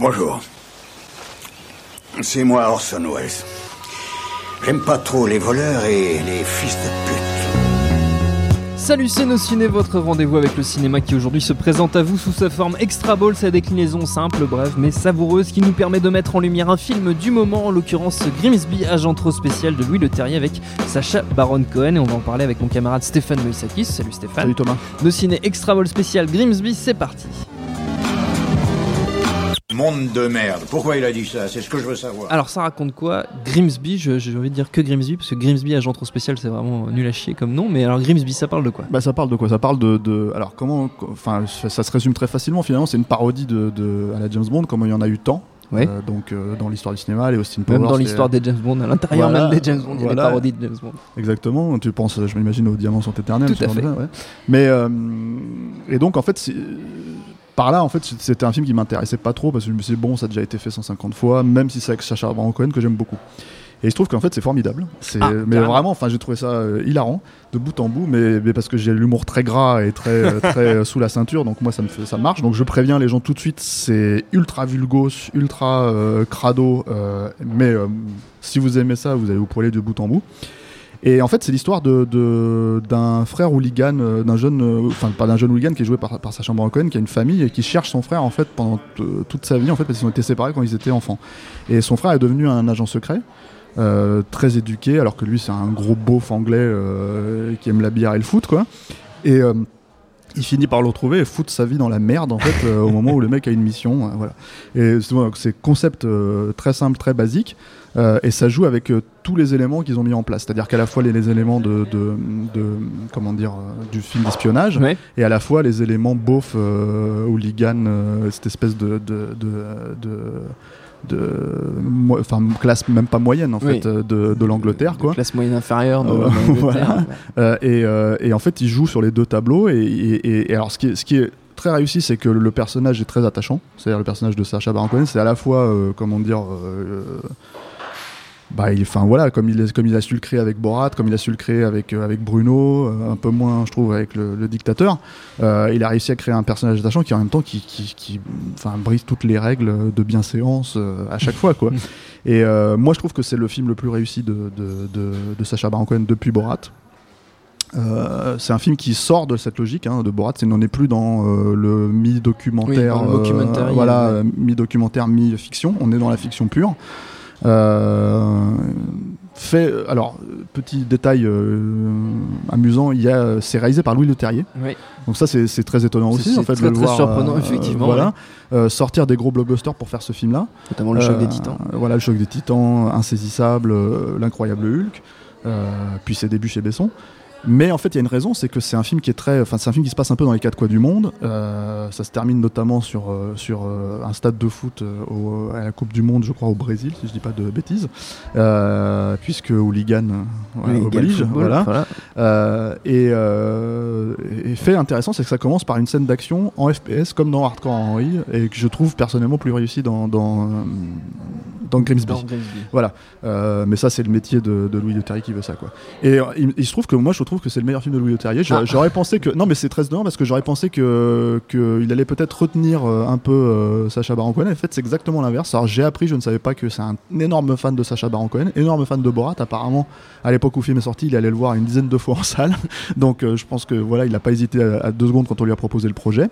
Bonjour. C'est moi Orson Welles. J'aime pas trop les voleurs et les fils de pute. Salut c'est nos ciné, votre rendez-vous avec le cinéma qui aujourd'hui se présente à vous sous sa forme extra ball, sa déclinaison simple, brève mais savoureuse qui nous permet de mettre en lumière un film du moment, en l'occurrence Grimsby, agent trop spécial de Louis Le Terrier avec Sacha Baron Cohen et on va en parler avec mon camarade Stéphane Moïsakis. Salut Stéphane. Salut Thomas. Nos ciné extra ball spécial Grimsby, c'est parti. Monde de merde. Pourquoi il a dit ça? C'est ce que je veux savoir. Alors ça raconte quoi? Grimsby, je- j'ai envie de dire que Grimsby parce que Grimsby agent trop spécial c'est vraiment nul à chier comme nom, mais alors Grimsby ça parle de quoi? Bah ça parle de quoi? Ça parle de, de- alors comment enfin ça, ça se résume très facilement finalement c'est une parodie de, de- à la James Bond comme il y en a eu tant Ouais. Euh, donc euh, dans l'histoire du cinéma les Austin Powers Même dans l'histoire des James Bond, à l'intérieur Voilà, même des James Bond, il y a voilà. des parodies de James Bond. exactement tu penses je m'imagine aux diamants sont éternels Tout à fait. ouais. mais euh, et donc en fait c'est- par là en fait c'était un film qui m'intéressait pas trop parce que je me suis dit bon ça a déjà été fait 150 fois même si c'est avec Sacha Baron Cohen que j'aime beaucoup. Et il se trouve qu'en fait c'est formidable. C'est Ah, mais carrément. vraiment enfin j'ai trouvé ça euh, hilarant de bout en bout mais, mais parce que j'ai l'humour très gras et très euh, très euh, sous la ceinture donc moi ça me fait ça marche. Donc je préviens les gens tout de suite c'est ultra vulgos ultra crado mais si vous aimez ça vous allez vous poiler de bout en bout et en fait, c'est l'histoire de, de- d'un frère hooligan, euh, d'un jeune, euh, enfin pas d'un jeune hooligan qui est joué par, par Sacha Baron Cohen, qui a une famille et qui cherche son frère en fait pendant toute sa vie en fait parce qu'ils ont été séparés quand ils étaient enfants. Et son frère est devenu un agent secret, euh, très éduqué, alors que lui c'est un gros beauf anglais euh, qui aime la bière et le foot quoi. Et euh, il finit par le retrouver et foutre sa vie dans la merde en fait euh, au moment où le mec a une mission. euh, voilà. Et c'est concept euh, très simple, très basique. Euh, et ça joue avec euh, tous les éléments qu'ils ont mis en place. C'est-à-dire qu'à la fois les, les éléments de, de, de- comment dire, du film d'espionnage Ouais. et à la fois les éléments beauf, euh, hooligan, cette espèce de, de, de, enfin classe même pas moyenne en Oui. fait euh, de, de l'Angleterre quoi. Classe moyenne inférieure de, Euh, voilà. Ouais. Euh, et, et en fait, il joue sur les deux tableaux. Et, et- et- et alors, ce qui est, ce qui est très réussi, c'est que le personnage est très attachant. C'est-à-dire le personnage de Sacha Baron Cohen, c'est à la fois, euh, comment dire. euh, bah, il, voilà, comme il, est- comme il a su le créer avec Borat, comme il a su le créer avec, euh, avec Bruno, euh, un peu moins, je trouve, avec le, le dictateur, euh, il a réussi à créer un personnage attachant qui, en même temps, qui, qui, brise toutes les règles de bienséance à chaque fois, quoi. Et moi, je trouve que c'est le film le plus réussi de, de, de, de Sacha Baron Cohen depuis Borat. Euh, c'est un film qui sort de cette logique hein, de Borat. C'est n'en est plus dans euh, le mi-documentaire, Oui, voilà, mi-documentaire, mi-fiction. On est dans la fiction pure. Euh, fait, alors petit détail euh, amusant, il y a, c'est réalisé par Louis Leterrier. Ouais. Donc ça c'est, c'est très étonnant C'est- aussi en c'est fait très, de le très voir, surprenant, euh, effectivement, Voilà, Euh, sortir des gros blockbusters pour faire ce film-là. Notamment le choc Euh, des titans. Voilà, le choc des titans, insaisissable, euh, l'incroyable Hulk, euh, puis ses débuts chez Besson. Mais en fait, il y a une raison, c'est que c'est un film qui est très, enfin, c'est un film qui se passe un peu dans les quatre coins du monde. Euh, ça se termine notamment sur euh, sur euh, un stade de foot au- à la Coupe du Monde, je crois au Brésil, si je dis pas de bêtises, euh, puisque hooligan Oui, oblige, Football, voilà. voilà. Euh, et, et fait intéressant, c'est que ça commence par une scène d'action en FPS comme dans Hardcore Henry et que je trouve personnellement plus réussi dans dans, dans Grimsby. Dans Grimsby. Voilà, Euh, mais ça c'est le métier de, de Louis Leterrier qui veut ça quoi. Et euh, il, il se trouve que moi je trouve que c'est le meilleur film de Louis Leterrier. J'aurais Ah. j'aurais pensé que non mais c'est très étonnant parce que j'aurais pensé que qu'il allait peut-être retenir euh, un peu euh, Sacha Baron Cohen. En fait c'est exactement l'inverse. Alors j'ai appris, je ne savais pas que c'est un énorme fan de Sacha Baron Cohen, énorme fan de Borat. Apparemment à l'époque où le film est sorti, il allait le voir une dizaine de fois en salle. Donc euh, je pense que voilà il n'a pas hésité à, à deux secondes quand on lui a proposé le projet.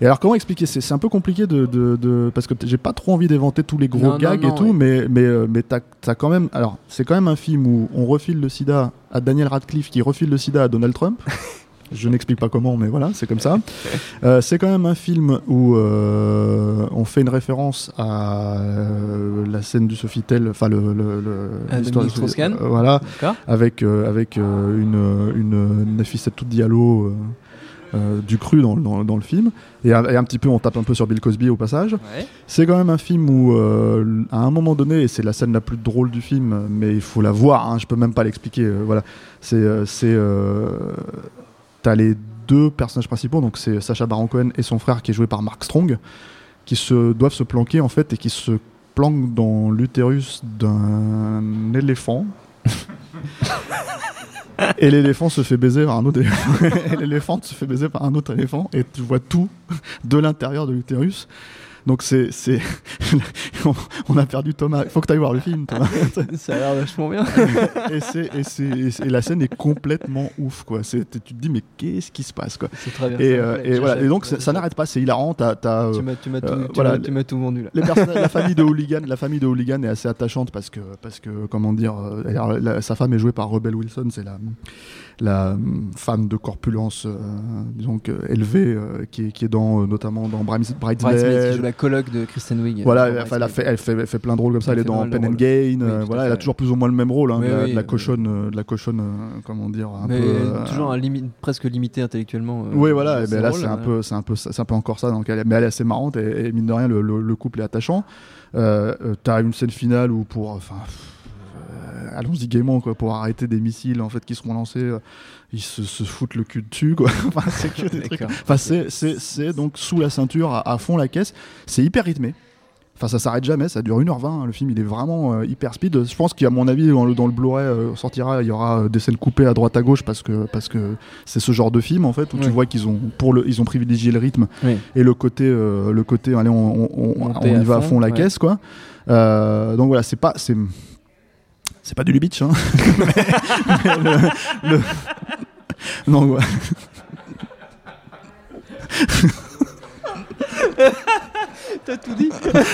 Et alors comment expliquer? C'est un peu compliqué de, de- de- parce que j'ai pas trop envie d'éventer tous les gros Non, gags non, et tout, mais mais euh, mais t'as quand même alors c'est quand même un film où on refile le SIDA à Daniel Radcliffe qui refile le SIDA à Donald Trump. Je n'explique pas comment, mais voilà, c'est comme ça. Euh, c'est quand même un film où euh, on fait une référence à euh, la scène du Sofitel, enfin le, le, le- Ah, l'histoire du- voilà, avec avec une une Nafissatou Diallo euh, du cru dans, dans, dans le film et, un- et un petit peu on tape un peu sur Bill Cosby au passage. Ouais. C'est quand même un film où, euh, à un moment donné, et c'est la scène la plus drôle du film, mais il faut la voir, hein, je peux même pas l'expliquer. euh, voilà, c'est, euh, c'est, euh, t'as les deux personnages principaux, donc c'est Sacha Baron Cohen et son frère qui est joué par Mark Strong, qui se doivent se planquer en fait et qui se planquent dans l'utérus d'un éléphant. Et l'éléphant se fait baiser par un autre éléphant. Et l'éléphant se fait baiser par un autre éléphant. Et tu vois tout de l'intérieur de l'utérus. Donc c'est, c'est, on a perdu Thomas. Faut que tu ailles voir le film, Thomas. Ça a l'air vachement bien. et, c'est, et, c'est, et, la scène est complètement ouf, quoi. C'est, tu te dis, mais qu'est-ce qui se passe, quoi? C'est très bien. Et, euh, et voilà. Et donc, ça, n'arrête pas, c'est hilarant. T'as, t'as, tu m'as, tu m'as tout, euh, voilà, tu m'as tout vendu, là. Les personnages, la famille de Hooligan, la famille de Hooligan est assez attachante parce que, parce que comment dire, euh, sa femme est jouée par Rebel Wilson, c'est la, la femme de corpulence, disons, élevée, qui, est, qui est dans, notamment dans Bridesmaid. Coloc de Kristen Wiig. Voilà, elle, fait, elle, fait, elle fait plein de rôles comme ça. Elle, est dans Pen and Gain. voilà, elle a toujours plus ou moins le même rôle, hein, de, la, cochonne, de la cochonne, comment dire, un mais peu. toujours un presque limité intellectuellement. oui, voilà. Et ben là, c'est un peu, c'est un peu, c'est un peu encore ça. Donc, elle, mais elle est assez marrante et, mine de rien, le, le, couple est attachant. Euh, euh, T'as une scène finale où pour, enfin, euh, allons-y gaiement quoi, pour arrêter des missiles en fait qui seront lancés, euh, ils se, se, foutent le cul dessus quoi. enfin, c'est. Enfin, donc sous la ceinture à, à fond la caisse. C'est hyper rythmé. Enfin, ça s'arrête jamais, ça dure 1h20. Hein. Le film, il est vraiment euh, hyper speed. Je pense qu'à mon avis, dans le, dans le Blu-ray euh, sortira, il y aura euh, des scènes coupées à droite à gauche parce que parce que c'est ce genre de film en fait où tu vois qu'ils ont pour le ils ont privilégié le rythme et le côté le côté allez on, on, on, y va à fond la caisse quoi. donc voilà, c'est pas c'est c'est pas du Lubitsch hein. mais, le, le... non ouais. T'as tout dit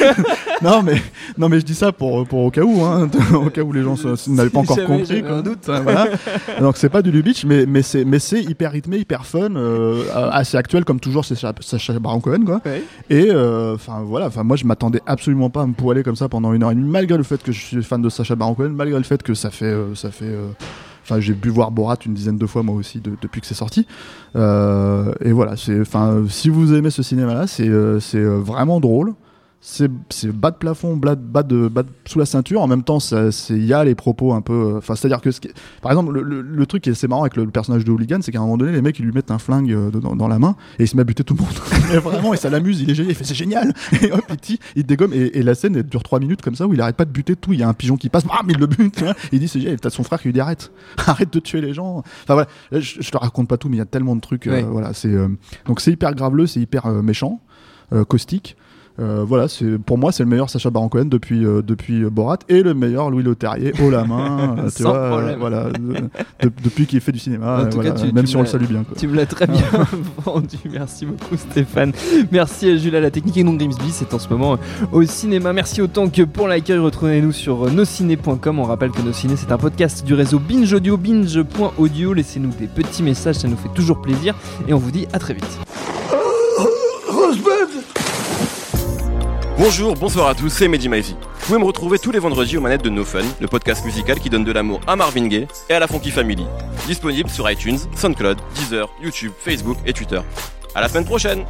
Non mais non mais je dis ça pour, pour au cas où hein, au cas où les gens n'avaient pas encore compris un doute. voilà. Donc c'est pas du Lubitsch mais mais c'est mais c'est hyper rythmé, hyper fun, euh, assez actuel comme toujours c'est Sacha Baron Cohen quoi. Et euh, voilà, moi je m'attendais absolument pas à me poiler comme ça pendant une heure et demie malgré le fait que je suis fan de Sacha Baron Cohen, malgré le fait que ça fait euh, ça fait J'ai pu voir Borat une dizaine de fois moi aussi depuis que c'est sorti. Euh, et voilà, c'est, enfin, si vous aimez ce cinéma-là, c'est, euh, c'est euh, vraiment drôle c'est bas de plafond, bas de, bas de, bas sous la ceinture. En même temps, il y a les propos un peu. Euh, enfin, c'est-à-dire que, ce qui, par exemple, le, le, truc qui est assez marrant avec le, personnage de Hooligan, c'est qu'à un moment donné, les mecs ils lui mettent un flingue euh, dans, dans, la main et il se met à buter tout le monde. et vraiment, et ça l'amuse. Il est génial. Il fait c'est génial. Et hop, il, il dégomme. Et, et, la scène elle dure 3 minutes comme ça où il arrête pas de buter tout. Il y a un pigeon qui passe, bam, il le bute. il dit c'est génial. T'as son frère qui lui dit arrête, arrête de tuer les gens. Enfin voilà, je, je, te raconte pas tout, mais il y a tellement de trucs. Euh, voilà, c'est donc c'est hyper graveleux, c'est hyper méchant, caustique. Euh, voilà, c'est pour moi c'est le meilleur Sacha Baron Cohen depuis euh, depuis Borat et le meilleur Louis Leterrier haut la main. Euh, tu vois, voilà, depuis qu'il fait du cinéma, même si on le salue bien. Tu me l'as très bien vendu. Merci beaucoup Stéphane. Merci à Jules à la technique et non Grimsby, c'est en ce moment au cinéma. Merci autant que pour l'accueil. Retrouvez-nous sur nosciné.com. On rappelle que Nos Ciné c'est un podcast du réseau Binge Audio, binge.audio. Laissez-nous des petits messages, ça nous fait toujours plaisir et on vous dit à très vite. Bonjour, bonsoir à tous, c'est Mehdi Maizy. Vous pouvez me retrouver tous les vendredis aux manettes de No Fun, le podcast musical qui donne de l'amour à Marvin Gaye et à la Funky Family. Disponible sur iTunes, SoundCloud, Deezer, YouTube, Facebook et Twitter. À la semaine prochaine